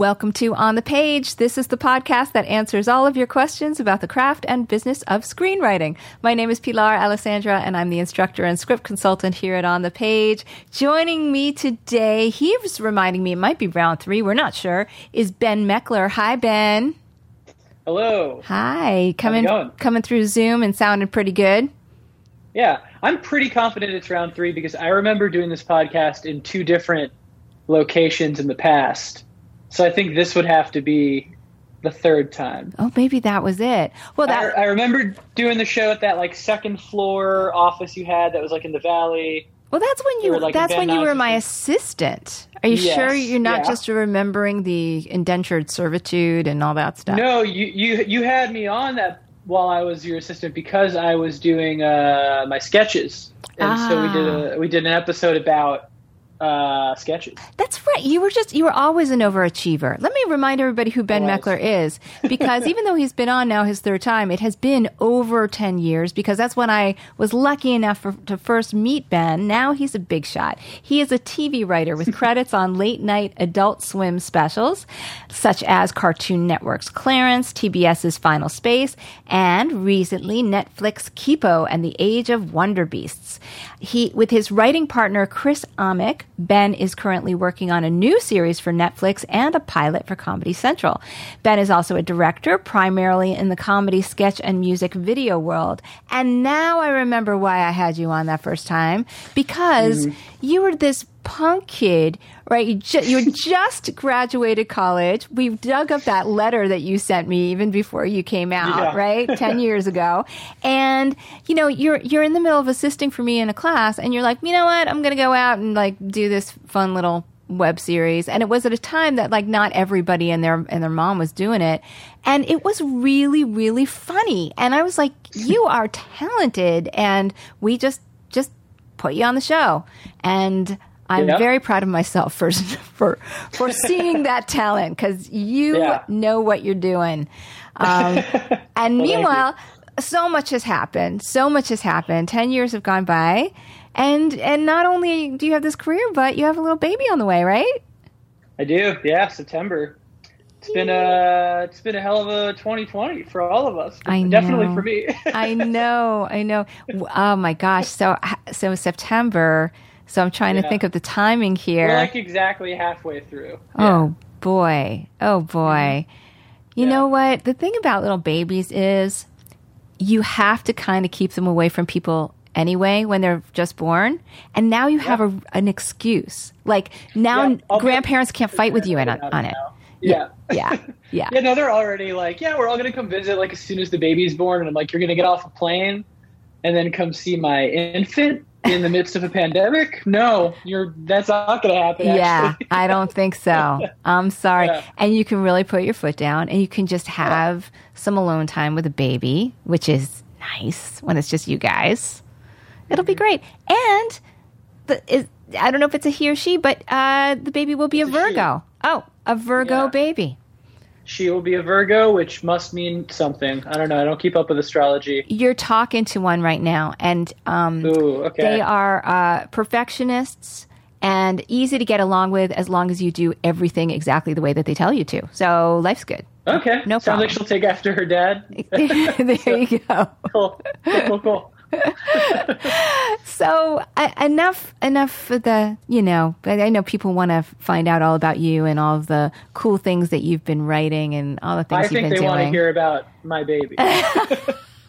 Welcome to On the Page. This is the podcast that answers all of your questions about the craft and business of screenwriting. My name is Pilar Alessandra, and I'm the instructor and script consultant here at On the Page. Joining me today, he was reminding me it might be round three, we're not sure, is Ben Mekler. Hi, Ben. Hello. Hi. Coming, coming through Zoom and sounding pretty good. Yeah, I'm pretty confident it's round three because I remember doing this podcast in two different locations in the past. So I think this would have to be the third time. Oh, maybe that was it. Well, I, that I remember doing the show at that like second floor office you had that was like in the valley. Well, that's when you were, like, that's when you were my assistant. Are you Yes, sure you're not yeah. just remembering the indentured servitude and all that stuff? No, you you you had me on that while I was your assistant because I was doing uh, my sketches, and so we did Ah. a we did an episode about uh, sketches. That's right. You were just you were always an overachiever. Let me remind everybody who Ben I. Mekler is because even though he's been on now his third time, it has been over 10 years because that's when I was lucky enough for, to first meet Ben. Now he's a big shot. He is a TV writer with credits on late night adult swim specials such as Cartoon Network's Clarence, TBS's Final Space, and recently Netflix Kipo and the Age of Wonderbeasts. He with his writing partner Chris Amick, Ben is currently working on a new series for Netflix and a pilot for Comedy Central. Ben is also a director, primarily in the comedy, sketch, and music video world. And now I remember why I had you on that first time because mm-hmm. you were this punk kid, right? You, ju- you just graduated college. We dug up that letter that you sent me even before you came out, Yeah. right? 10 years ago. And, you know, you're, you're in the middle of assisting for me in a class and you're like, you know what? I'm going to go out and like do this fun little web series. And it was at a time that like not everybody and their, and their mom was doing it. And it was really, really funny. And I was like, you are talented. And we just, just put you on the show. And I'm Yeah. very proud of myself for for for seeing that talent because you Yeah. know what you're doing. Um, and you. meanwhile, so much has happened. So much has happened. Ten years have gone by, and and not only do you have this career, but you have a little baby on the way, right? I do. Yeah, September. It's been a it's been a hell of a 2020 for all of us. I Definitely know. for me. I know, I know. Oh my gosh! So so September. So I'm trying to think of the timing here. We're like exactly halfway through. Oh boy. Oh boy. Mm-hmm. You Yeah. know what? The thing about little babies is you have to kind of keep them away from people anyway when they're just born. And now you have a, an excuse. Like now Yeah, grandparents can't fight with you on, on it. Yeah. Yeah. Yeah. Yeah, no, they're already like, yeah, we're all gonna come visit like as soon as the baby's born, and I'm like, you're gonna get off a plane and then come see my infant in the midst of a pandemic? No, you're that's not gonna happen. Yeah, I don't think so. I'm sorry. Yeah. And you can really put your foot down and you can just have some alone time with a baby, which is nice when it's just you guys. It'll Mm-hmm. be great. And the, is, I don't know if it's a he or she, but uh, the baby will be It's a a. Virgo. Oh, a Virgo Yeah. baby. She will be a Virgo, which must mean something. I don't know. I don't keep up with astrology. You're talking to one right now, and um, Ooh, okay. they are uh, perfectionists and easy to get along with as long as you do everything exactly the way that they tell you to. So life's good. Okay. No Sounds problem. like she'll take after her dad. there you go. Cool. Cool, cool, cool. So uh, enough, enough for the you know. I know people want to find out all about you and all of the cool things that you've been writing and all the things I you've think been they doing. want to hear about my baby.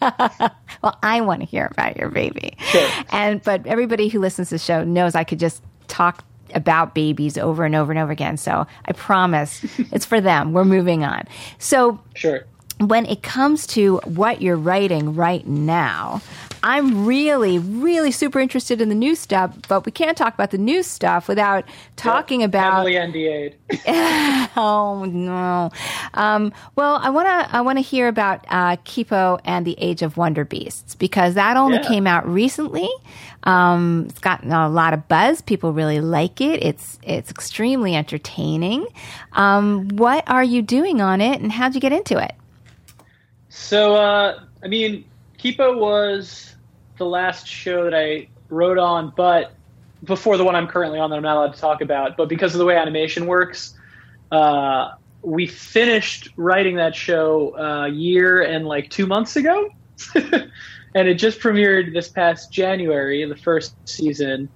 well, I want to hear about your baby. Sure. And but everybody who listens to the show knows I could just talk about babies over and over and over again. So I promise it's for them. We're moving on. So Sure. when it comes to what you're writing right now, I'm really, really super interested in the new stuff, but we can't talk about the new stuff without talking Yeah, about. heavily NDA'd. oh no. Um, well, I want to I want to hear about uh, Kipo and the Age of Wonderbeasts because that only Yeah. came out recently. Um, it's gotten a lot of buzz. People really like it. It's it's extremely entertaining. Um, what are you doing on it, and how'd you get into it? So, uh, I mean, Kipo was the last show that I wrote on, but before the one I'm currently on that I'm not allowed to talk about. But because of the way animation works, uh, we finished writing that show a year and like two months ago. and it just premiered this past January, the first season.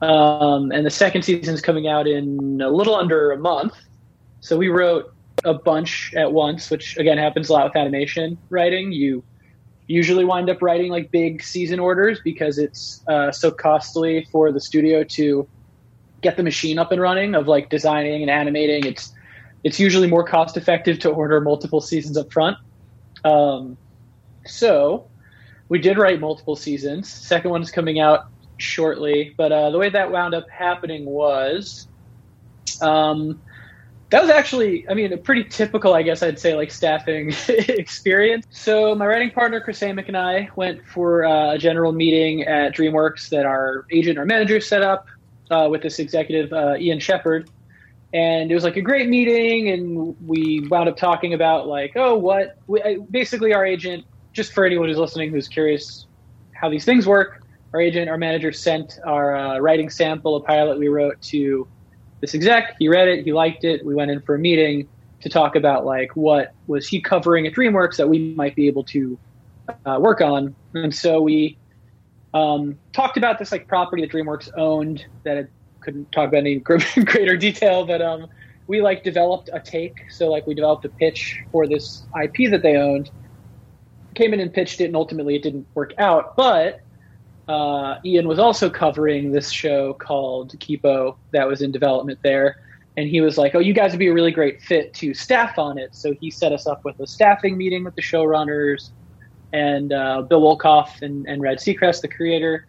Um, and the second season is coming out in a little under a month. So we wrote a bunch at once, which again happens a lot with animation writing. You usually wind up writing like big season orders because it's uh, so costly for the studio to get the machine up and running of like designing and animating. It's it's usually more cost effective to order multiple seasons up front. Um, so we did write multiple seasons. Second one is coming out shortly, but uh, the way that wound up happening was. Um, that was actually, I mean, a pretty typical, I guess I'd say, like staffing experience. So my writing partner Chris Amick and I went for uh, a general meeting at DreamWorks that our agent, or manager, set up uh, with this executive uh, Ian Shepard, and it was like a great meeting. And we wound up talking about like, oh, what? We, I, basically, our agent, just for anyone who's listening who's curious how these things work, our agent, our manager sent our uh, writing sample, a pilot we wrote to this exec. He read it, he liked it. We went in for a meeting to talk about like what was he covering at DreamWorks that we might be able to uh, work on. And so we um, talked about this like property that DreamWorks owned that I couldn't talk about any greater detail, but um, we like developed a take. So like we developed a pitch for this IP that they owned. Came in and pitched it, and ultimately it didn't work out. But uh, Ian was also covering this show called Kipo that was in development there. And he was like, Oh, you guys would be a really great fit to staff on it. So he set us up with a staffing meeting with the showrunners and uh, Bill Wolkoff and, and Rad Sechrist, the creator.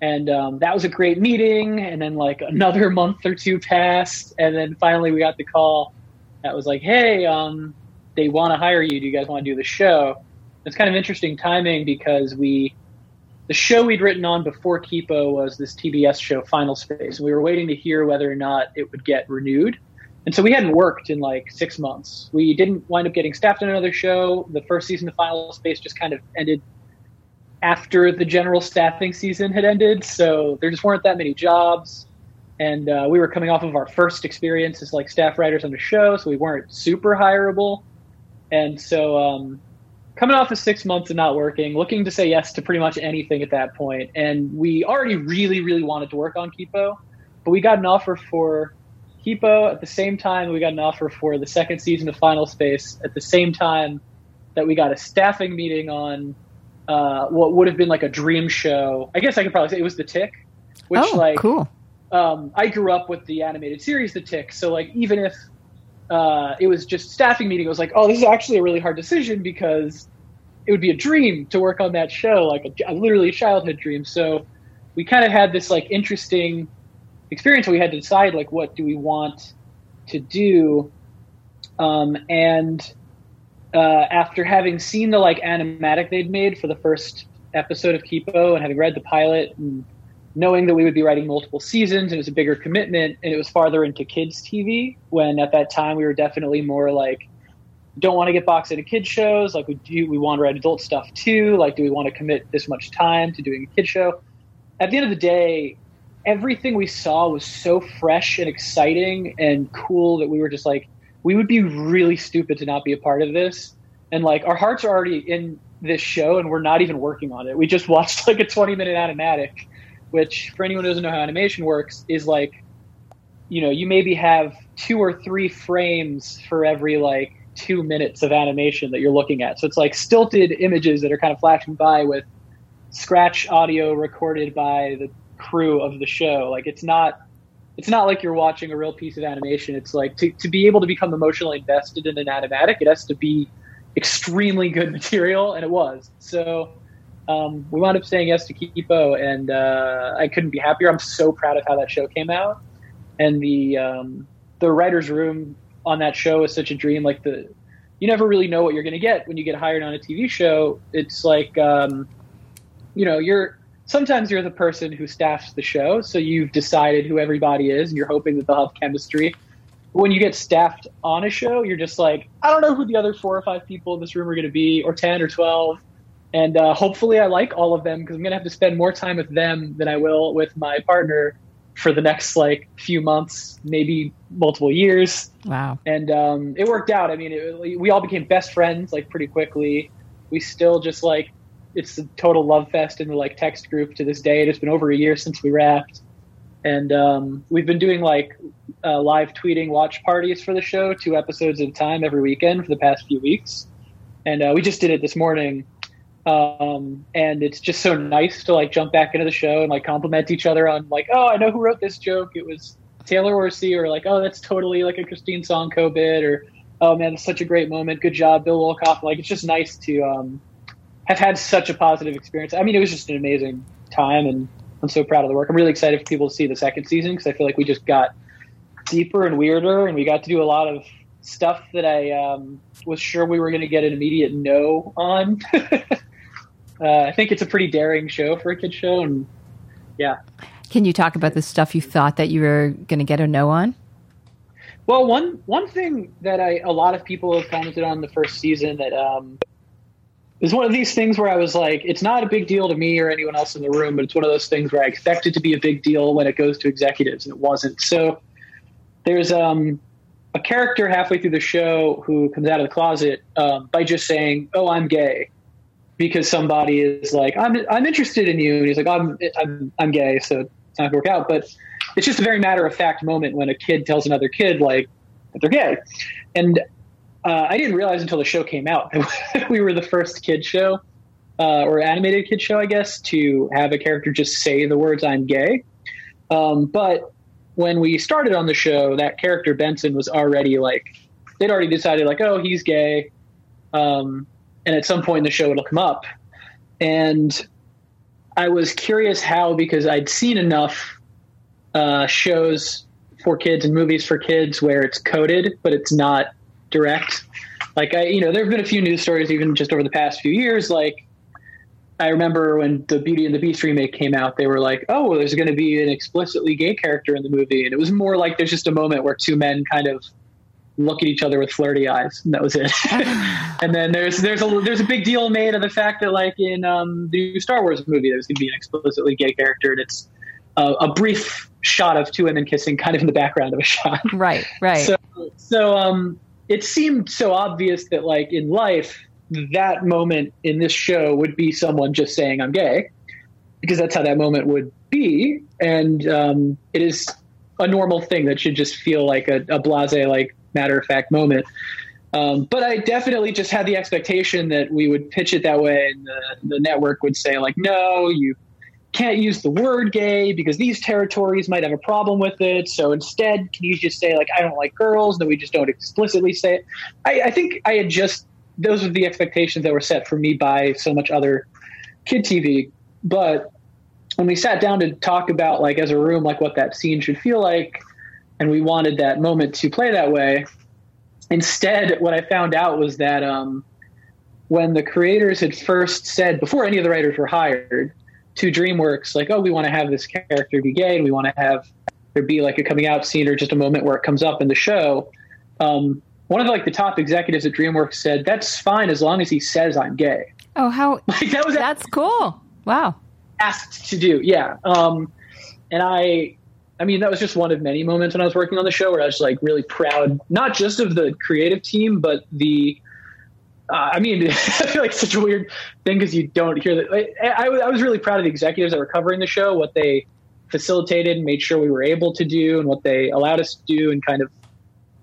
And um, that was a great meeting. And then, like, another month or two passed. And then finally, we got the call that was like, Hey, um, they want to hire you. Do you guys want to do the show? It's kind of interesting timing because we the show we'd written on before Kipo was this TBS show, Final Space. And we were waiting to hear whether or not it would get renewed. And so we hadn't worked in like six months. We didn't wind up getting staffed on another show. The first season of Final Space just kind of ended after the general staffing season had ended. So there just weren't that many jobs. And uh, we were coming off of our first experience as like staff writers on the show, so we weren't super hireable. And so um, coming off of six months of not working, looking to say yes to pretty much anything at that point, and we already really, really wanted to work on Kipo, but we got an offer for Kipo at the same time we got an offer for the second season of Final Space at the same time that we got a staffing meeting on uh, what would have been like a dream show. I guess I could probably say it was The Tick, which oh, like cool. um, I grew up with the animated series The Tick, so like even if uh, it was just staffing meeting, it was like, oh, this is actually a really hard decision because it would be a dream to work on that show, like a, a literally a childhood dream. So we kind of had this like interesting experience where we had to decide like what do we want to do, um, and uh, after having seen the like animatic they'd made for the first episode of Kipo and having read the pilot and knowing that we would be writing multiple seasons and it was a bigger commitment and it was farther into kids TV when at that time we were definitely more like don't want to get boxed into kids shows like we do we want to write adult stuff too like do we want to commit this much time to doing a kid show? At the end of the day everything we saw was so fresh and exciting and cool that we were just like we would be really stupid to not be a part of this. And like our hearts are already in this show and we're not even working on it. We just watched like a 20 minute animatic which for anyone who doesn't know how animation works is like you know you maybe have two or three frames for every like two minutes of animation that you're looking at. So it's like stilted images that are kind of flashing by with scratch audio recorded by the crew of the show. Like it's not it's not like you're watching a real piece of animation. It's like to, to be able to become emotionally invested in an animatic it has to be extremely good material and it was. So um, we wound up saying yes to Kipo, and uh, I couldn't be happier. I'm so proud of how that show came out, and the um, the writers' room on that show is such a dream. Like the you never really know what you're going to get when you get hired on a TV show. It's like um, you know you're sometimes you're the person who staffs the show, so you've decided who everybody is, and you're hoping that they'll have chemistry. But when you get staffed on a show, you're just like, I don't know who the other four or five people in this room are going to be, or ten or twelve and uh, hopefully I like all of them because I'm gonna have to spend more time with them than I will with my partner for the next like few months, maybe multiple years. Wow! And um, it worked out. I mean, it, we all became best friends like pretty quickly. We still just like it's a total love fest in the like text group to this day. It's been over a year since we wrapped, and um, we've been doing like uh, live tweeting watch parties for the show, two episodes at a time every weekend for the past few weeks. And uh, we just did it this morning um, and it's just so nice to like jump back into the show and like compliment each other on like, oh, I know who wrote this joke. It was Taylor Orci, or like, oh, that's totally like a Christine Songco bit, or oh man, it's such a great moment. Good job, Bill Wolkoff. Like, it's just nice to um, have had such a positive experience. I mean, it was just an amazing time, and I'm so proud of the work. I'm really excited for people to see the second season because I feel like we just got deeper and weirder, and we got to do a lot of stuff that I um, was sure we were going to get an immediate no on. uh, I think it's a pretty daring show for a kid show, and yeah. Can you talk about the stuff you thought that you were going to get a no on? Well, one one thing that I a lot of people have commented on the first season that um, is one of these things where I was like, it's not a big deal to me or anyone else in the room, but it's one of those things where I expect it to be a big deal when it goes to executives, and it wasn't. So there's um, a character halfway through the show who comes out of the closet um, by just saying, "Oh, I'm gay," because somebody is like, I'm, I'm interested in you. And he's like, I'm, I'm, I'm gay, so it's not gonna work out. But it's just a very matter of fact moment when a kid tells another kid like that they're gay. And uh, I didn't realize until the show came out that we were the first kid show uh, or animated kid show, I guess, to have a character just say the words "I'm gay." Um, but when we started on the show, that character Benson was already like they'd already decided like, oh, he's gay. Um, and at some point in the show it'll come up. And I was curious how because I'd seen enough uh, shows for kids and movies for kids where it's coded but it's not direct. Like I, you know, there have been a few news stories even just over the past few years. Like I remember when the Beauty and the Beast remake came out, they were like, "Oh, well, there's going to be an explicitly gay character in the movie," and it was more like there's just a moment where two men kind of look at each other with flirty eyes. And that was it. and then there's there's a there's a big deal made of the fact that like in um, the new Star Wars movie, there's going to be an explicitly gay character, and it's uh, a brief shot of two women kissing, kind of in the background of a shot. Right, right. So so um, it seemed so obvious that like in life, that moment in this show would be someone just saying I'm gay, because that's how that moment would be, and um, it is a normal thing that should just feel like a, a blase like matter of fact moment. Um, but I definitely just had the expectation that we would pitch it that way, and the, the network would say like, "No, you can't use the word gay because these territories might have a problem with it. So instead, can you just say like, I don't like girls? Then we just don't explicitly say it. I, I think I had just those were the expectations that were set for me by so much other kid TV. But when we sat down to talk about like as a room, like what that scene should feel like and we wanted that moment to play that way. Instead, what I found out was that um, when the creators had first said, before any of the writers were hired, to DreamWorks, like, oh, we want to have this character be gay, and we want to have there be like a coming out scene or just a moment where it comes up in the show. Um, one of the, like the top executives at DreamWorks said, "That's fine as long as he says I'm gay." Oh, how like, that was that's cool! Wow, asked to do, yeah. Um, and I I mean, that was just one of many moments when I was working on the show where I was like really proud, not just of the creative team, but the. Uh, I mean, I feel like such a weird thing because you don't hear that. I, I, was really proud of the executives that were covering the show, what they facilitated and made sure we were able to do, and what they allowed us to do, and kind of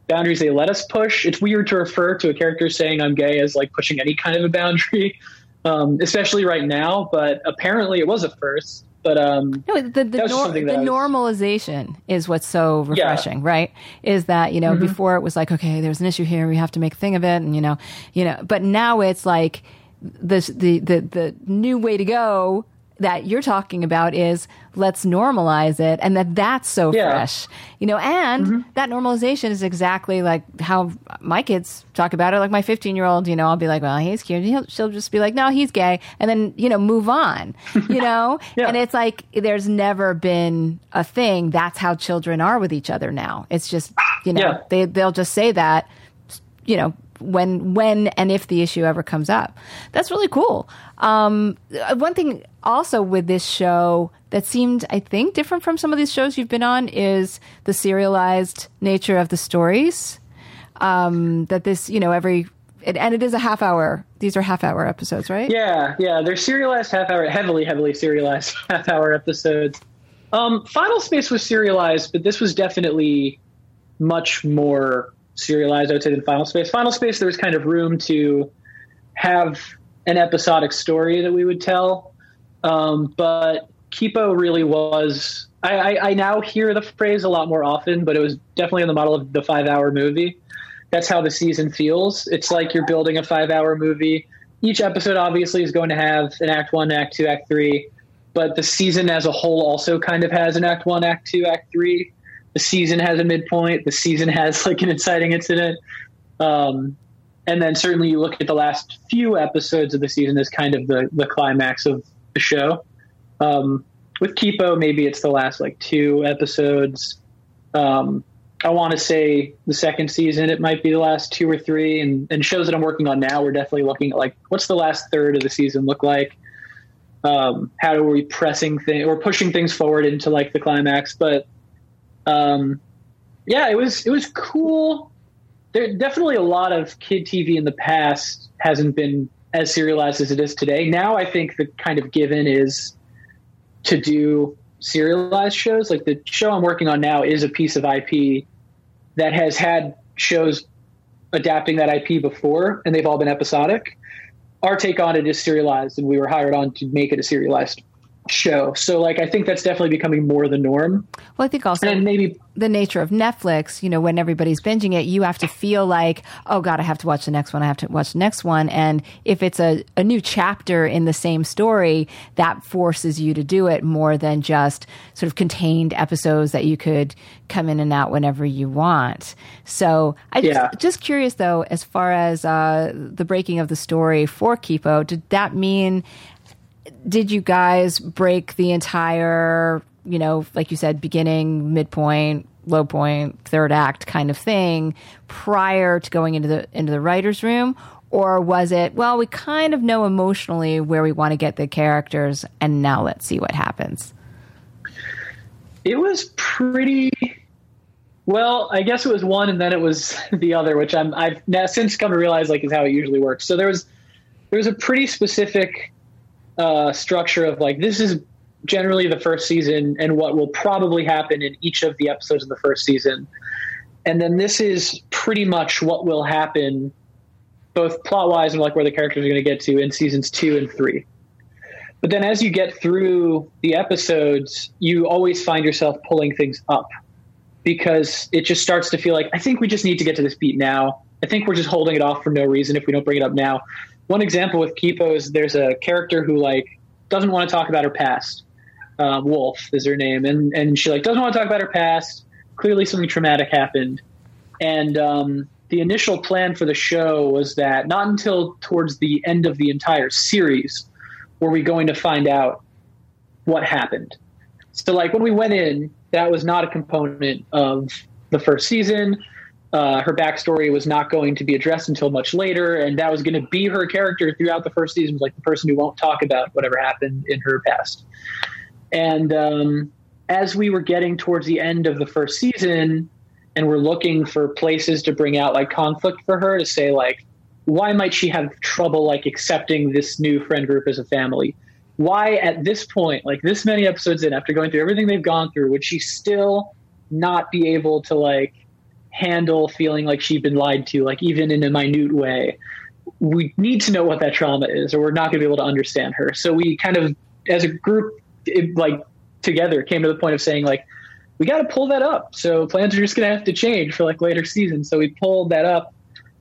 boundaries they let us push. It's weird to refer to a character saying I'm gay as like pushing any kind of a boundary, um, especially right now. But apparently, it was a first. But um, no, the the, nor- the was... normalization is what's so refreshing, yeah. right? Is that you know mm-hmm. before it was like okay, there's an issue here, we have to make a thing of it, and you know, you know, but now it's like the the the, the new way to go that you're talking about is let's normalize it and that that's so Yeah. fresh. You know and mm-hmm. that normalization is exactly like how my kids talk about it. Like my 15 year old you know i'll be like well he's cute. He'll, she'll just be like no he's gay and then you know move on you know? Yeah. and it's like there's never been a thing. That's how children are with each other now. It's just you know Yeah. they they'll just say that you know when when and if the issue ever comes up. That's really cool. Um, uh, one thing also with this show that seemed i think different from some of these shows you've been on is the serialized nature of the stories. Um, that this you know every it, and it is a half hour. These are half hour episodes right? Yeah, yeah, they're serialized half hour, heavily, heavily serialized half hour episodes. Um, Final Space was serialized, but this was definitely much more serialized, I would say, than Final Space. Final Space, there was kind of room to have an episodic story that we would tell, um, but Kipo really was. I, I, I now hear the phrase a lot more often, but it was definitely in the model of the five hour movie that's how the season feels. It's like you're building a five hour movie. Each episode obviously is going to have an act one, act two, act three, but the season as a whole also kind of has an act one, act two, act three. The season has a midpoint. The season has like an inciting incident. Um, and then certainly you look at the last few episodes of the season as kind of the, the climax of the show. Um, with Kipo, maybe it's the last like two episodes. Um, I want to say the second season, it might be the last two or three. And, and shows that I'm working on now, we're definitely looking at like, what's the last third of the season look like? Um, how are we pressing things or pushing things forward into like the climax? But um, yeah, it was it was cool. There definitely a lot of kid TV in the past hasn't been as serialized as it is today. Now I think the kind of given is to do serialized shows. Like the show I'm working on now is a piece of IP that has had shows adapting that IP before, and they've all been episodic. Our take on it is serialized, and we were hired on to make it a serialized show. So, like, I think that's definitely becoming more the norm. well i think also And maybe the nature of Netflix, you know, when everybody's binging it, you have to feel like, oh God, I have to watch the next one. I have to watch the next one. And if it's a, a new chapter in the same story, that forces you to do it more than just sort of contained episodes that you could come in and out whenever you want. So I just, Yeah. just curious though, as far as uh, the breaking of the story for Kipo, did that mean did you guys break the entire, you know, like you said, beginning, midpoint, low point, third act kind of thing prior to going into the into the writers' room? Or was it, well, we kind of know emotionally where we want to get the characters and now let's see what happens? it was pretty. Well, I guess it was one, and then it was the other, which I'm I've now since come to realize like is how it usually works. So there was there was a pretty specific uh, structure of like this is generally the first season and what will probably happen in each of the episodes of the first season, and then this is pretty much what will happen, both plot wise and like where the characters are going to get to in seasons two and three. But then as you get through the episodes, you always find yourself pulling things up because it just starts to feel like, I think we just need to get to this beat now. I think we're just holding it off for no reason if we don't bring it up now. One example with Kipo is there's a character who like doesn't want to talk about her past. Uh, Wolf is her name, and and she like doesn't want to talk about her past. Clearly, something traumatic happened, and um, the initial plan for the show was that not until towards the end of the entire series were we going to find out what happened. So, like when we went in, that was not a component of the first season. Uh, her backstory was not going to be addressed until much later, and that was going to be her character throughout the first season, like the person who won't talk about whatever happened in her past. And um, as we were getting towards the end of the first season, and we're looking for places to bring out like conflict for her to say like, why might she have trouble like accepting this new friend group as a family? Why at this point, like this many episodes in, after going through everything they've gone through, would she still not be able to like handle feeling like she'd been lied to, like even in a minute way? We need to know what that trauma is, or we're not going to be able to understand her. So we kind of, as a group, it, like together, came to the point of saying like, we got to pull that up. So plans are just going to have to change for like later seasons. So we pulled that up,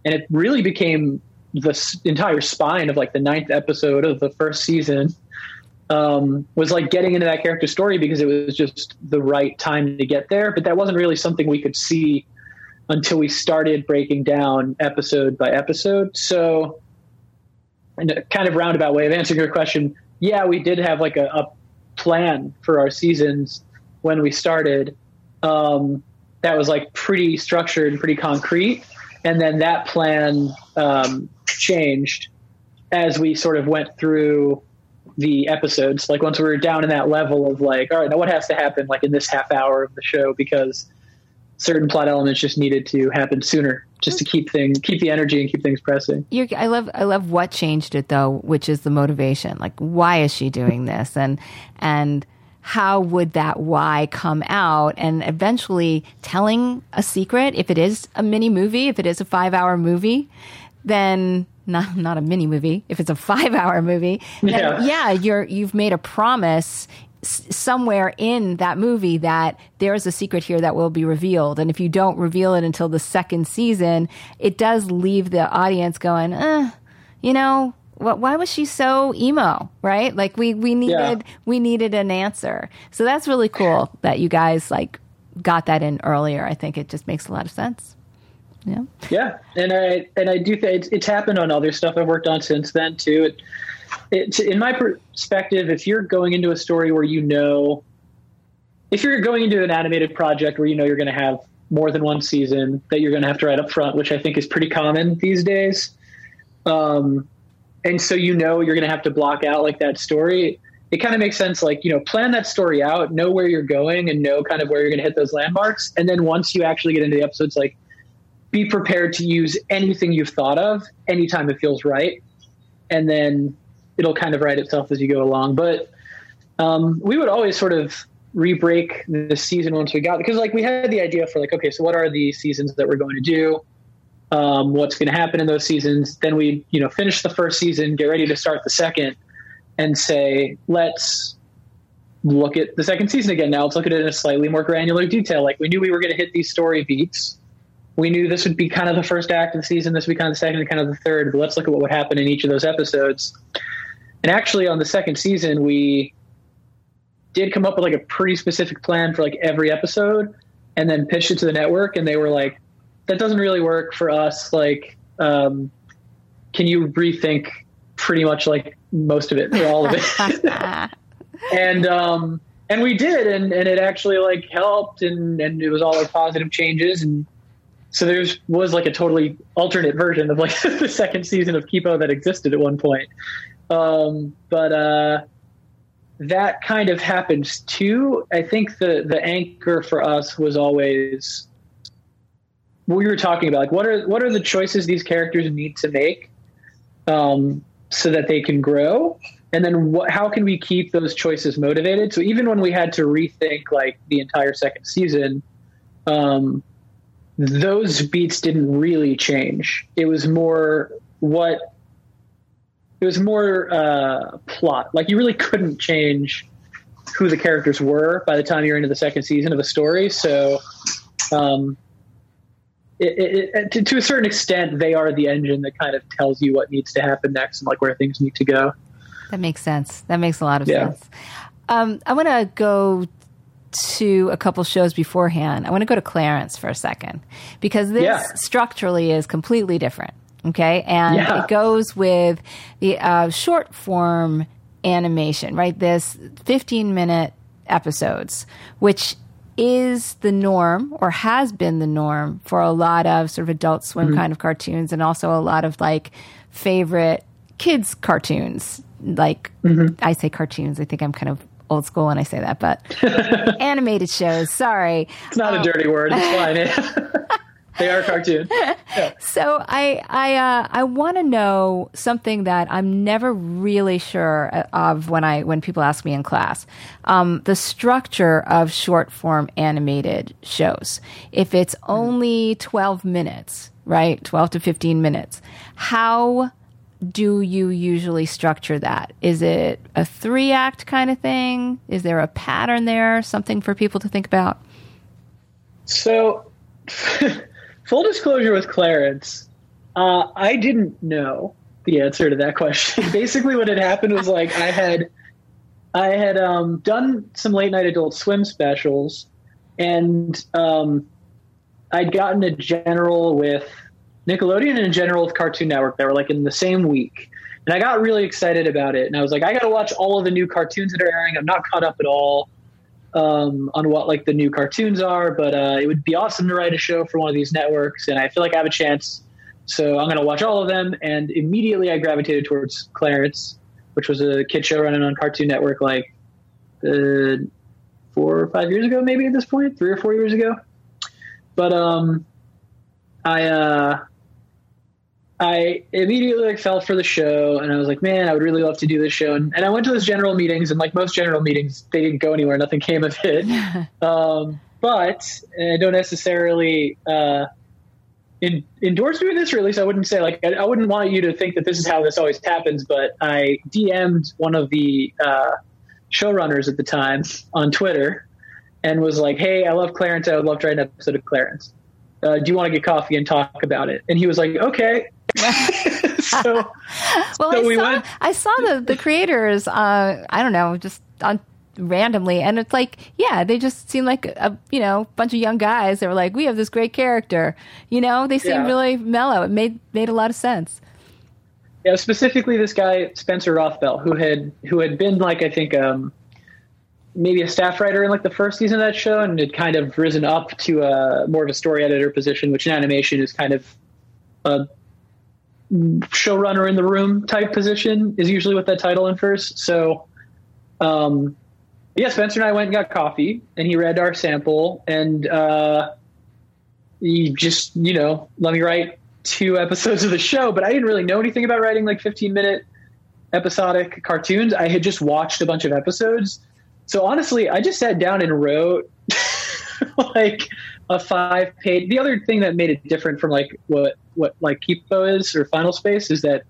and it really became the s- entire spine of like the ninth episode of the first season um, was like getting into that character story because it was just the right time to get there. But that wasn't really something we could see until we started breaking down episode by episode. So, in a kind of roundabout way of answering your question, yeah, we did have like a, a plan for our seasons when we started. Um, that was like pretty structured and pretty concrete. And then that plan um, changed as we sort of went through the episodes. Like once we were down in that level of like, all right, now what has to happen like in this half hour of the show because certain plot elements just needed to happen sooner, just to mm. keep things, keep the energy and keep things pressing. You're, I love I love what changed it though, which is the motivation. Like, why is she doing this, and and how would that why come out, and eventually telling a secret. If it is a mini movie, if it is a five hour movie, then not not a mini movie. If it's a five hour movie, then Yeah. yeah, you're you've made a promise s- somewhere in that movie that there's a secret here that will be revealed. And if you don't reveal it until the second season it does leave the audience going uh you know wh- why was she so emo? Right? Like we we needed we needed an answer. So that's really cool that you guys like got that in earlier. I think it just makes a lot of sense yeah Yeah, and I and I do think it's, it's happened on other stuff I've worked on since then too. It, it's in my perspective, if you're going into a story where you know, if you're going into an animated project where you know you're going to have more than one season that you're going to have to write up front, which I think is pretty common these days, um, and so you know you're going to have to block out like that story. It kind of makes sense, like you know, plan that story out, know where you're going, and know kind of where you're going to hit those landmarks, and then once you actually get into the episodes, like be prepared to use anything you've thought of anytime it feels right. And then it'll kind of write itself as you go along. But um, we would always sort of re-break the season once we got because like we had the idea for like okay so what are the seasons that we're going to do? Um, what's going to happen in those seasons? Then we you know finish the first season get ready to start the second and say let's look at the second season again. Now let's look at it in a slightly more granular detail. Like we knew we were going to hit these story beats we knew this would be kind of the first act of the season, this would be kind of the second, and kind of the third. But let's look at what would happen in each of those episodes. And actually, on the second season, we did come up with like a pretty specific plan for like every episode, and then pitched it to the network, and they were like, "That doesn't really work for us. Like, um, can you rethink pretty much like most of it or all of it?" and um, and we did, and and it actually like helped, and and it was all like positive changes, and so there was like a totally alternate version of like the second season of Kipo that existed at one point. Um, but uh, that kind of happens too. I think the the anchor for us was always what we were talking about like what are what are the choices these characters need to make um, so that they can grow and then what, how can we keep those choices motivated so even when we had to rethink like the entire second season um, those beats didn't really change it was more what it was more uh, plot like you really couldn't change who the characters were by the time you're into the second season of a story so um, it, it, it, to, to a certain extent, they are the engine that kind of tells you what needs to happen next and like where things need to go. That makes sense. That makes a lot of Yeah. sense. Um, I want to go to a couple shows beforehand. I want to go to Clarence for a second because this Yeah. structurally is completely different. Okay, and Yeah. it goes with the uh, short form animation, right? This 15 minute episodes, which is the norm or has been the norm for a lot of sort of adult swim kind of cartoons and also a lot of like favorite kids cartoons like i say cartoons i think i'm kind of old school when i say that but animated shows sorry It's not a dirty word. It's fine. they are cartoon. So I I uh, I want to know something that I'm never really sure of when I when people ask me in class. Um, the structure of short form animated shows. If it's only 12 minutes, right? 12 to 15 minutes. How do you usually structure that? Is it a three act kind of thing? Is there a pattern there? Something for people to think about? So, full disclosure with Clarence, Uh, I didn't know the answer to that question. Basically, what had happened was like I had I had um, done some late night Adult Swim specials, and um, I'd gotten a general with Nickelodeon and a general with Cartoon Network that were like in the same week. And I got really excited about it. And I was like, I got to watch all of the new cartoons that are airing. I'm not caught up at all um, on what like the new cartoons are, but uh, it would be awesome to write a show for one of these networks. And I feel like I have a chance. So I'm going to watch all of them. And immediately I gravitated towards Clarence, which was a kid show running on Cartoon Network like uh, four or five years ago, maybe at this point, three or four years ago. But um, I uh, I immediately like fell for the show, and I was like, man, I would really love to do this show. And, and I went to those general meetings, and like most general meetings, they didn't go anywhere. Nothing came of it. um, but I don't necessarily uh, in, endorse doing this, or at least I wouldn't say like I, I, wouldn't want you to think that this is how this always happens. But I DM'd one of the uh, showrunners at the time on Twitter and was like, "Hey, I love Clarence. I would love to write an episode of Clarence. Uh, do you want to get coffee and talk about it?" And he was like, "Okay." So, well, so I, we saw, went. I saw the the creators. Uh, I don't know, just on randomly, and it's like, yeah, they just seem like a you know bunch of young guys. that were like, we have this great character. You know, they seemed yeah. really mellow. It made made a lot of sense. Yeah, specifically this guy Spencer Rothbell, who had who had been like I think um, maybe a staff writer in like the first season of that show, and had kind of risen up to a more of a story editor position, which in animation is kind of a showrunner in the room type position is usually what that title infers. So, um, yeah, Spencer and I went and got coffee, and he read our sample, and uh, he just you know let me write two episodes of the show. But I didn't really know anything about writing like 15 minute episodic cartoons. I had just watched a bunch of episodes. So honestly, I just sat down and wrote like a five page. The other thing that made it different from like what what like Kipo is or Final Space is that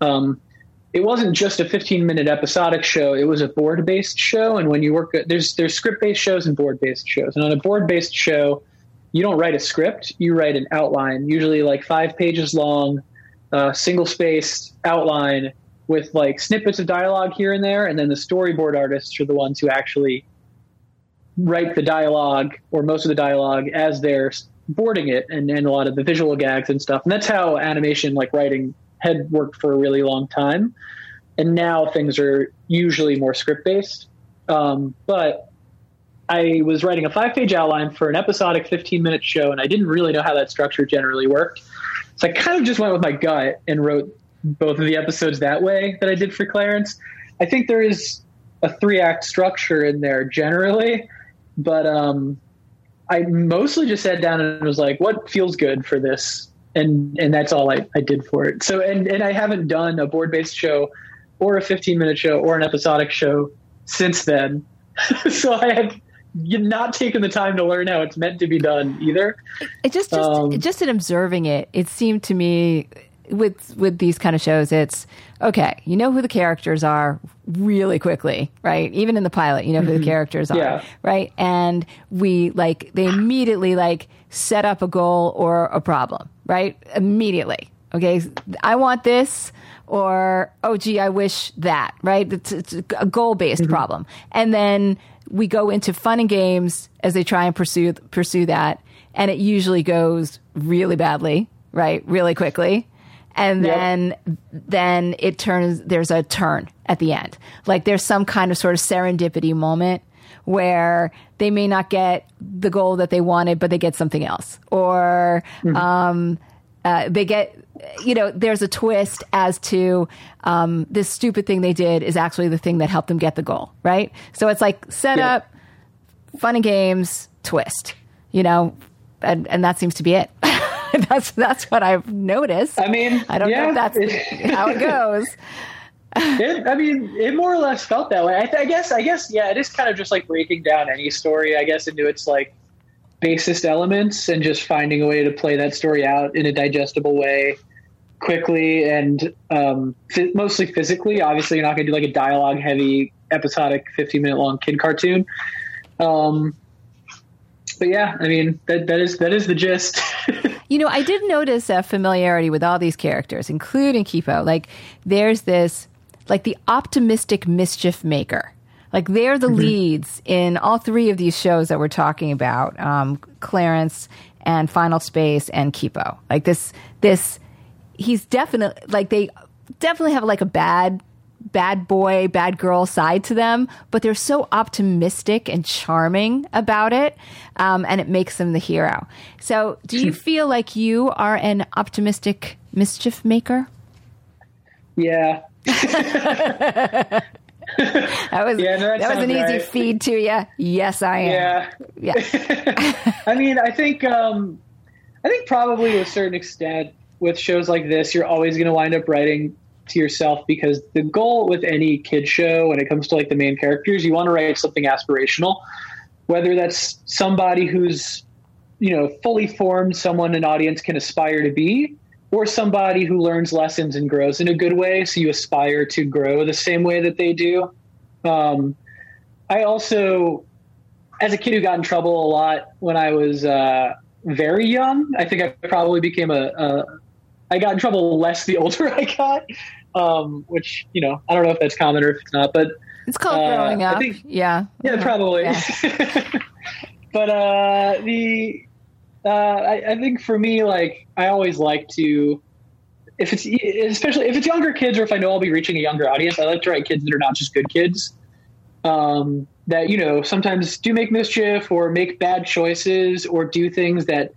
um, it wasn't just a 15 minute episodic show. It was a board based show. And when you work, there's there's script based shows and board based shows. And on a board based show, you don't write a script. You write an outline, usually like five pages long, uh, single spaced outline with like snippets of dialogue here and there. And then the storyboard artists are the ones who actually write the dialogue or most of the dialogue as they're boarding it and, and a lot of the visual gags and stuff. And that's how animation, like writing, had worked for a really long time. And now things are usually more script based. Um, but I was writing a five page outline for an episodic 15 minute show, and I didn't really know how that structure generally worked. So I kind of just went with my gut and wrote both of the episodes that way that I did for Clarence. I think there is a three act structure in there generally, but um, I mostly just sat down and was like, what feels good for this? And and that's all I, I did for it. So and, and I haven't done a board based show or a 15 minute show or an episodic show since then. so I have not taken the time to learn how it's meant to be done either. It just just, um, just in observing it, it seemed to me with with these kind of shows, it's okay. You know who the characters are really quickly, right? Even in the pilot, you know who the mm-hmm. characters are, yeah. right? And we like they immediately like set up a goal or a problem, right? Immediately. Okay, I want this, or oh gee, I wish that, right? It's, it's a goal based mm-hmm. problem, and then we go into fun and games as they try and pursue pursue that, and it usually goes really badly, right? Really quickly and yep. then then it turns there's a turn at the end like there's some kind of sort of serendipity moment where they may not get the goal that they wanted but they get something else or mm-hmm. um, uh, they get you know there's a twist as to um, this stupid thing they did is actually the thing that helped them get the goal right so it's like set yeah. up fun and games twist you know and, and that seems to be it that's that's what I've noticed. I mean, I don't yeah, know if that's how it goes. It, I mean, it more or less felt that way. I, I, guess. I guess. Yeah, it is kind of just like breaking down any story. I guess into its like basest elements and just finding a way to play that story out in a digestible way quickly and um, mostly physically. Obviously, you're not going to do like a dialogue heavy episodic 15 minute long kid cartoon. Um, but yeah, I mean that that is that is the gist. You know, I did notice a familiarity with all these characters, including Kipo. Like, there's this, like the optimistic mischief maker. Like, they're the leads in all three of these shows that we're talking about um, Clarence and Final Space and Kipo. Like, this, this, he's definitely, like, they definitely have like a bad bad boy, bad girl side to them, but they're so optimistic and charming about it, um, and it makes them the hero. So, do you feel like you are an optimistic mischief maker? Yeah. That was Yeah, no, that that, was an sounds easy feed to you. Yes, I am. Yeah. Yeah. I mean, I think um, I think probably to a certain extent with shows like this, you're always going to wind up writing to yourself because the goal with any kid show when it comes to like the main characters, you want to write something aspirational, whether that's somebody who's you know fully formed, someone an audience can aspire to be, or somebody who learns lessons and grows in a good way, so you aspire to grow the same way that they do. Um, I also as a kid who got in trouble a lot when I was uh, very young, I think I probably became a, a. I got in trouble less the older I got, um, which you know I don't know if that's common or if it's not, but It's called Uh, growing up. think- yeah. yeah, probably. Yeah. but uh, the uh, I, I think for me, like I always like to, if it's especially if it's younger kids or if I know I'll be reaching a younger audience, I like to write kids that are not just good kids. Um, that you know sometimes do make mischief or make bad choices or do things that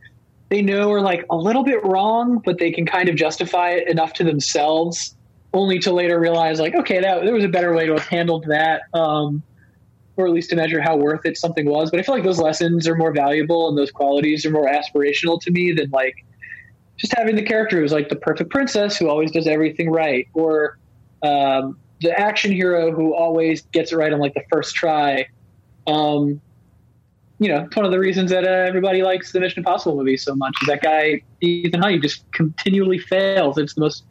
they know are like a little bit wrong, but they can kind of justify it enough to themselves, only to later realize like, okay, that there was a better way to have handled that. Um, or at least to measure how worth it something was. But I feel like those lessons are more valuable and those qualities are more aspirational to me than like just having the character who's like the perfect princess who always does everything right, or um, the action hero who always gets it right on like the first try. Um, you know, it's one of the reasons that uh, everybody likes the Mission Impossible movies so much. Is that guy Ethan Hunt just continually fails. It's the most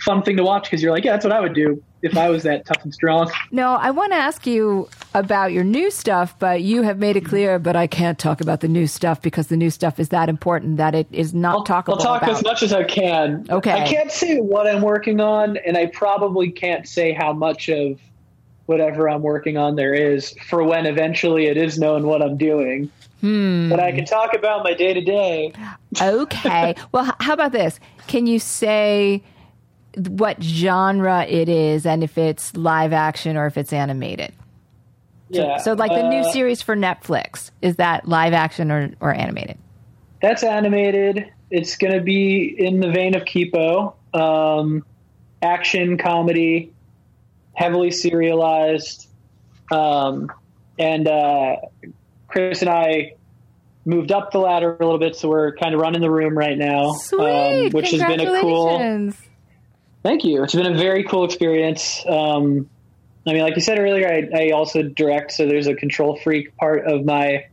fun thing to watch because you're like, yeah, that's what I would do if I was that tough and strong. No, I want to ask you about your new stuff, but you have made it clear. But I can't talk about the new stuff because the new stuff is that important that it is not I'll, talkable I'll talk about. as much as I can. Okay. I can't say what I'm working on, and I probably can't say how much of whatever I'm working on there is for when eventually it is known what I'm doing. Hmm. But I can talk about my day to day. okay. Well, how about this? Can you say what genre it is and if it's live action or if it's animated? Yeah. So, like the new uh, series for Netflix, is that live action or, or animated? That's animated. It's going to be in the vein of Kipo. Um, action, comedy, heavily serialized. Um, and uh, Chris and I moved up the ladder a little bit, so we're kind of running the room right now, Sweet. um, which has been a cool. Thank you. It's been a very cool experience. Um, I mean, like you said earlier, I, I also direct, so there's a control freak part of my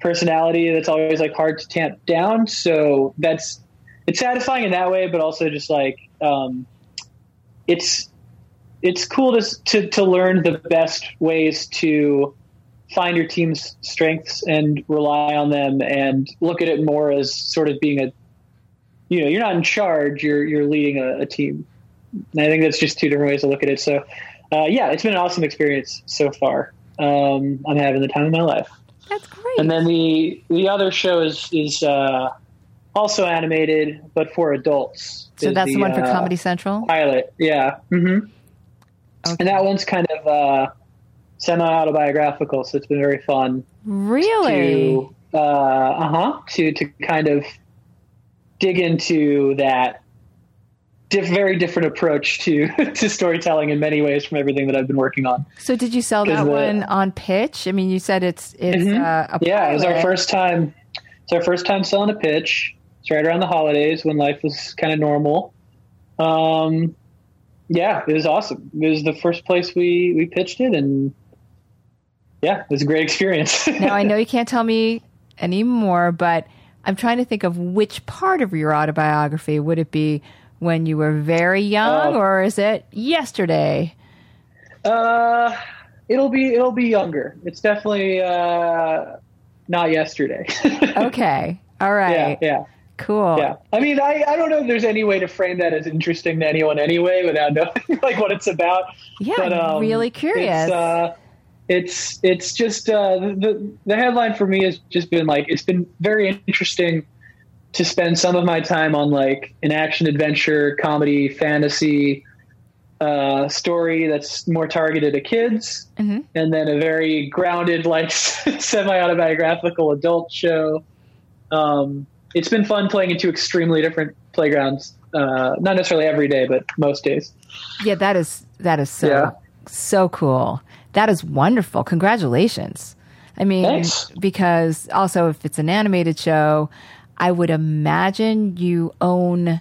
personality that's always like hard to tamp down. So that's it's satisfying in that way, but also just like um, it's it's cool to, to to learn the best ways to find your team's strengths and rely on them, and look at it more as sort of being a you know you're not in charge, you're you're leading a, a team. And I think that's just two different ways to look at it. So, uh, yeah, it's been an awesome experience so far. Um, I'm having the time of my life. That's great. And then the the other show is is uh, also animated, but for adults. so that's the, one for uh, Comedy Central? pilot. Yeah, hmm Okay. and that one's kind of uh, semi autobiographical, so it's been very fun Really? uh huh to to kind of dig into that diff- very different approach to to storytelling in many ways from everything that I've been working on. So did you sell that the- one on pitch? I mean, you said it's it's Mhm. uh, Yeah, it was our first time. It's our first time selling a pitch. It's right around the holidays when life was kind of normal. Um, yeah, it was awesome. It was the first place we we pitched it, and yeah, it was a great experience. now I know you can't tell me anymore, but I'm trying to think of which part of your autobiography would it be when you were very young, Uh, or is it yesterday? Uh, it'll be it'll be younger. It's definitely uh, not yesterday. Okay, All right. yeah, yeah. Cool. Yeah. I mean, I, I don't know if there's any way to frame that as interesting to anyone anyway without knowing like what it's about. Yeah, But, I'm um, really curious. It's, uh, it's it's just uh, the the headline for me has just been like it's been very interesting to spend some of my time on like an action adventure comedy fantasy uh, story that's more targeted at kids, Mhm. and then a very grounded like semi autobiographical adult show. Um, it's been fun playing in two extremely different playgrounds. Uh, not necessarily every day, but most days. yeah, that is that is so Yeah. so cool. That is wonderful. Congratulations. I mean, Thanks. because also if it's an animated show, I would imagine you own.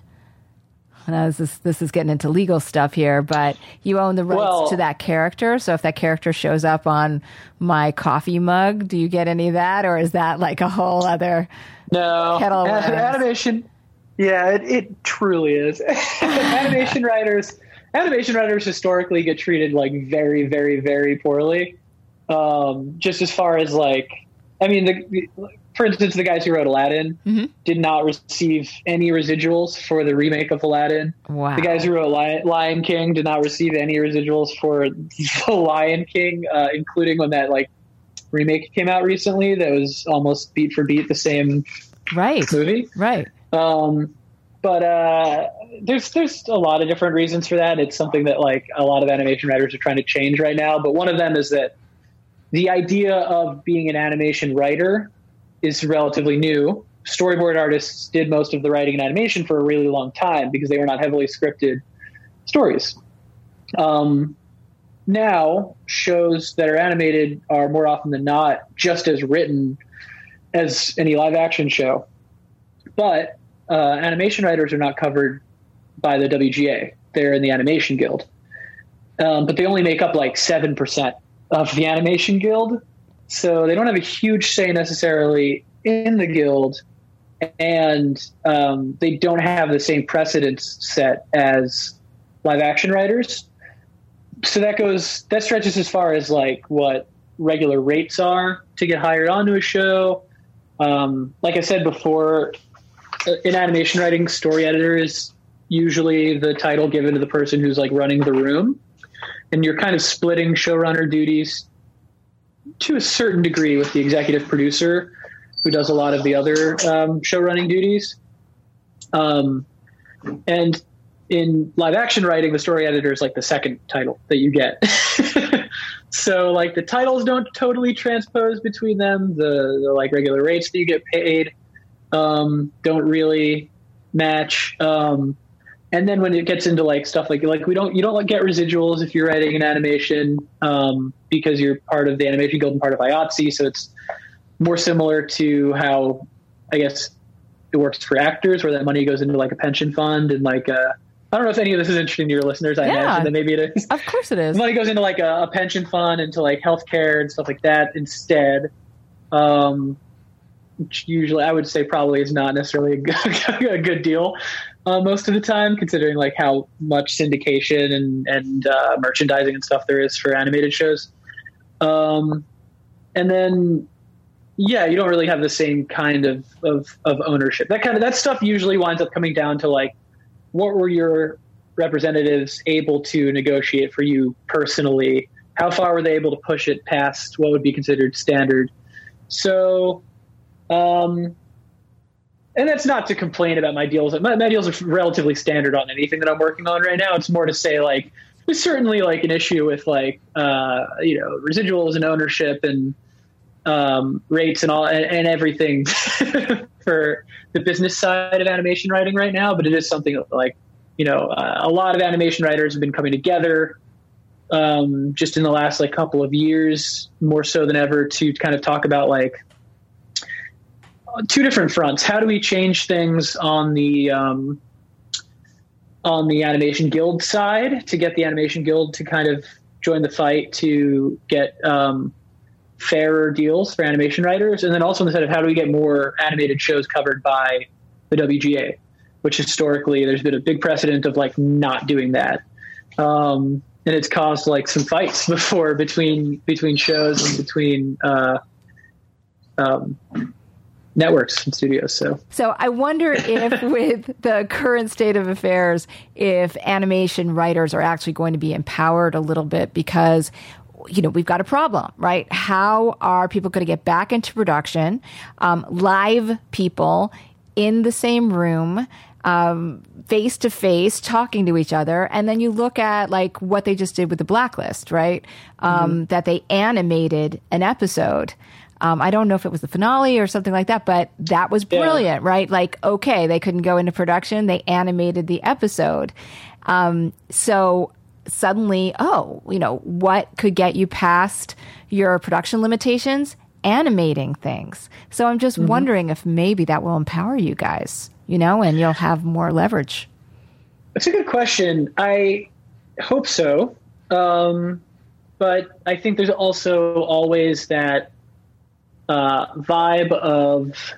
Now this is this is getting into legal stuff here, but you own the rights Well- to that character. So if that character shows up on my coffee mug, do you get any of that, or is that like a whole other? No, Kettle of animation. Yeah, it, it truly is. animation writers, animation writers historically get treated like very, very, very poorly. Um, just as far as like, I mean, the, the- for instance, the guys who wrote Aladdin Mhm. did not receive any residuals for the remake of Aladdin. Wow. The guys who wrote Lion, Lion King did not receive any residuals for the Lion King, uh, including when that like remake came out recently. That was almost beat for beat the same right. movie. Right. Um, but uh, there's there's a lot of different reasons for that. It's something that like a lot of animation writers are trying to change right now. But one of them is that the idea of being an animation writer is relatively new. Storyboard artists did most of the writing and animation for a really long time because they were not heavily scripted stories. Um, now, shows that are animated are more often than not just as written as any live action show. But uh, animation writers are not covered by the WGA. They're in the Animation Guild. Um, but they only make up like 7% of the Animation Guild. So they don't have a huge say necessarily in the guild. And um, they don't have the same precedence set as live action writers. So that goes, that stretches as far as like what regular rates are to get hired onto a show. Um, like I said before, in animation writing, story editor is usually the title given to the person who's like running the room, and you're kind of splitting showrunner duties to a certain degree with the executive producer, who does a lot of the other um, show running duties. Um, and in live action writing, the story editor is like the second title that you get. so like the titles don't totally transpose between them. The, the like regular rates that you get paid um, don't really match. Um, and then when it gets into like stuff like like we don't you don't like get residuals if you're writing an animation um, because you're part of the animation guild and part of IATSE, so it's more similar to how I guess it works for actors, where that money goes into like a pension fund and like uh, I don't know if any of this is interesting to your listeners. I Yeah. imagine that maybe it is. Of course it is. money goes into like a, a pension fund into like healthcare and stuff like that instead. Um, which usually, I would say probably is not necessarily a good, a good deal uh, most of the time, considering like how much syndication and and uh, merchandising and stuff there is for animated shows. Um, and then yeah, you don't really have the same kind of, of, of ownership. That kind of that stuff usually winds up coming down to like what were your representatives able to negotiate for you personally? How far were they able to push it past what would be considered standard? So, um, and that's not to complain about my deals. My, my deals are relatively standard on anything that I'm working on right now. It's more to say like there's certainly like an issue with like uh, you know residuals and ownership and um, rates and all and, and everything for the business side of animation writing right now. But it is something like you know uh, a lot of animation writers have been coming together um, just in the last like couple of years, more so than ever, to kind of talk about like two different fronts. How do we change things on the um, on the animation guild side to get the animation guild to kind of join the fight to get um, fairer deals for animation writers, and then also on the side of how do we get more animated shows covered by the WGA, which historically there's been a big precedent of like not doing that. Um, and it's caused like some fights before between between shows and between uh, um, networks and studios. So, so I wonder if, with the current state of affairs, if animation writers are actually going to be empowered a little bit because. You know, we've got a problem, right? How are people going to get back into production? Um, live people in the same room, face to face, talking to each other, and then you look at like what they just did with the Blacklist, right? Um, mm-hmm. That they animated an episode um, I don't know if it was the finale or something like that, but that was brilliant, yeah. right? Like, okay, they couldn't go into production, they animated the episode. Um, so suddenly, oh, you know, what could get you past your production limitations? Animating things. So I'm just mm-hmm. wondering if maybe that will empower you guys, you know, and you'll have more leverage. That's a good question. I hope so. Um, but I think there's also always that uh, vibe of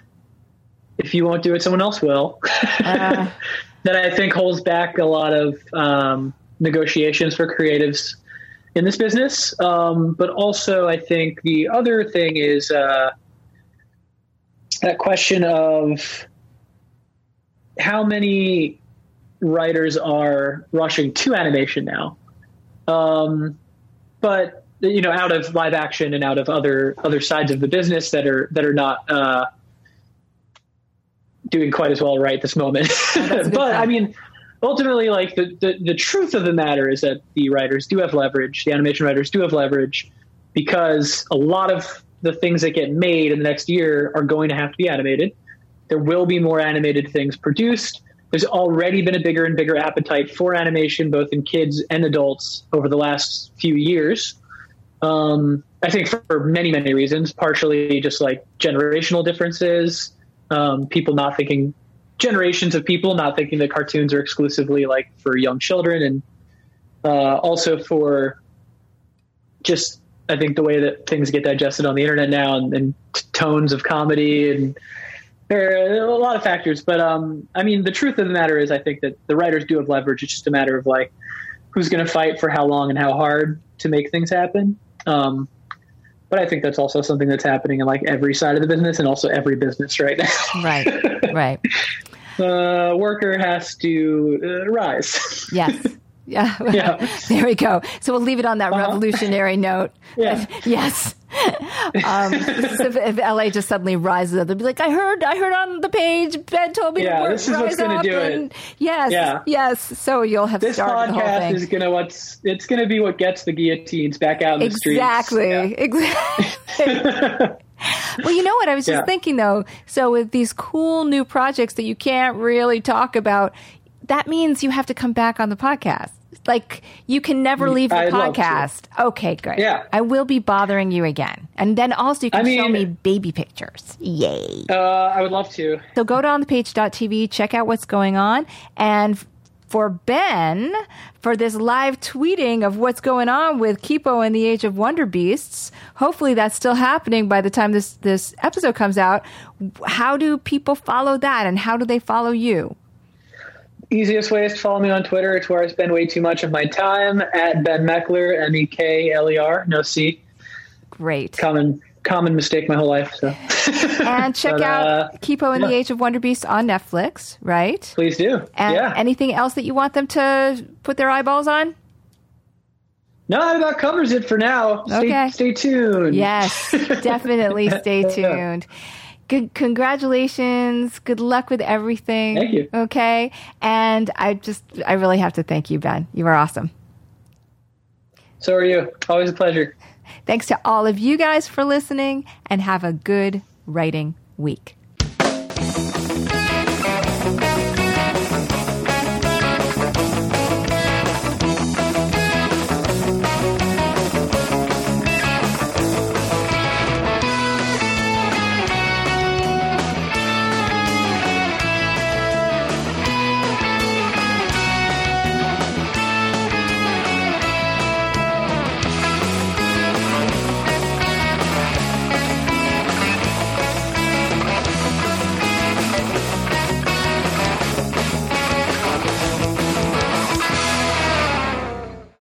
if you won't do it, someone else will. Uh. that I think holds back a lot of um, negotiations for creatives in this business. Um, but also, I think the other thing is uh, that question of how many writers are rushing to animation now. Um, but you know out of live action and out of other other sides of the business that are that are not uh, doing quite as well right this moment. Oh, but I mean, ultimately, like the, the the truth of the matter is that the writers do have leverage. The animation writers do have leverage because a lot of the things that get made in the next year are going to have to be animated. There will be more animated things produced. There's already been a bigger and bigger appetite for animation, both in kids and adults, over the last few years. Um, I think for many, many reasons, partially just like generational differences, um, people not thinking, generations of people not thinking that cartoons are exclusively like for young children, and uh, also for just, I think, the way that things get digested on the internet now and, and tones of comedy and there are a lot of factors. But um, I mean, the truth of the matter is, I think that the writers do have leverage. It's just a matter of like who's going to fight for how long and how hard to make things happen. Um, but I think that's also something that's happening in like every side of the business and also every business right now. right, right. The uh, worker has to uh, rise. yes. Yeah. yeah. there we go. So we'll leave it on that uh-huh. revolutionary note. Yeah. yes. Um, if, if, LA just suddenly rises up, they'll be like, "I heard, I heard on the page. Ben told me yeah, to this is what's going to do it." Yes, yeah. yes. So you'll have this podcast is going to what's it's going to be what gets the guillotines back out in the streets. Exactly, yeah. exactly. well, you know what? I was just yeah. thinking though. So with these cool new projects that you can't really talk about, that means you have to come back on the podcast. Like you can never leave the I'd podcast. Okay, great. Yeah, I will be bothering you again, and then also you can I mean, show me baby pictures. Yay! Uh, I would love to. So go to onthepage.tv, check out what's going on, and for Ben for this live tweeting of what's going on with Kipo and the Age of Wonderbeasts. Hopefully that's still happening by the time this this episode comes out. How do people follow that and how do they follow you? Easiest way is to follow me on Twitter. It's where I spend way too much of my time at Ben Mekler, M E K L E R, no C. Great. Common common mistake my whole life. So. and check but, out uh, Kipo and yeah. the Age of Wonderbeasts on Netflix, right? Please do. And yeah. anything else that you want them to put their eyeballs on? No, that covers it for now. Stay, okay. Stay tuned. Yes, definitely stay tuned. Good, congratulations. Good luck with everything. Thank you. Okay. And I just, I really have to thank you, Ben. You are awesome. So are you. Always a pleasure. Thanks to all of you guys for listening and have a good writing week.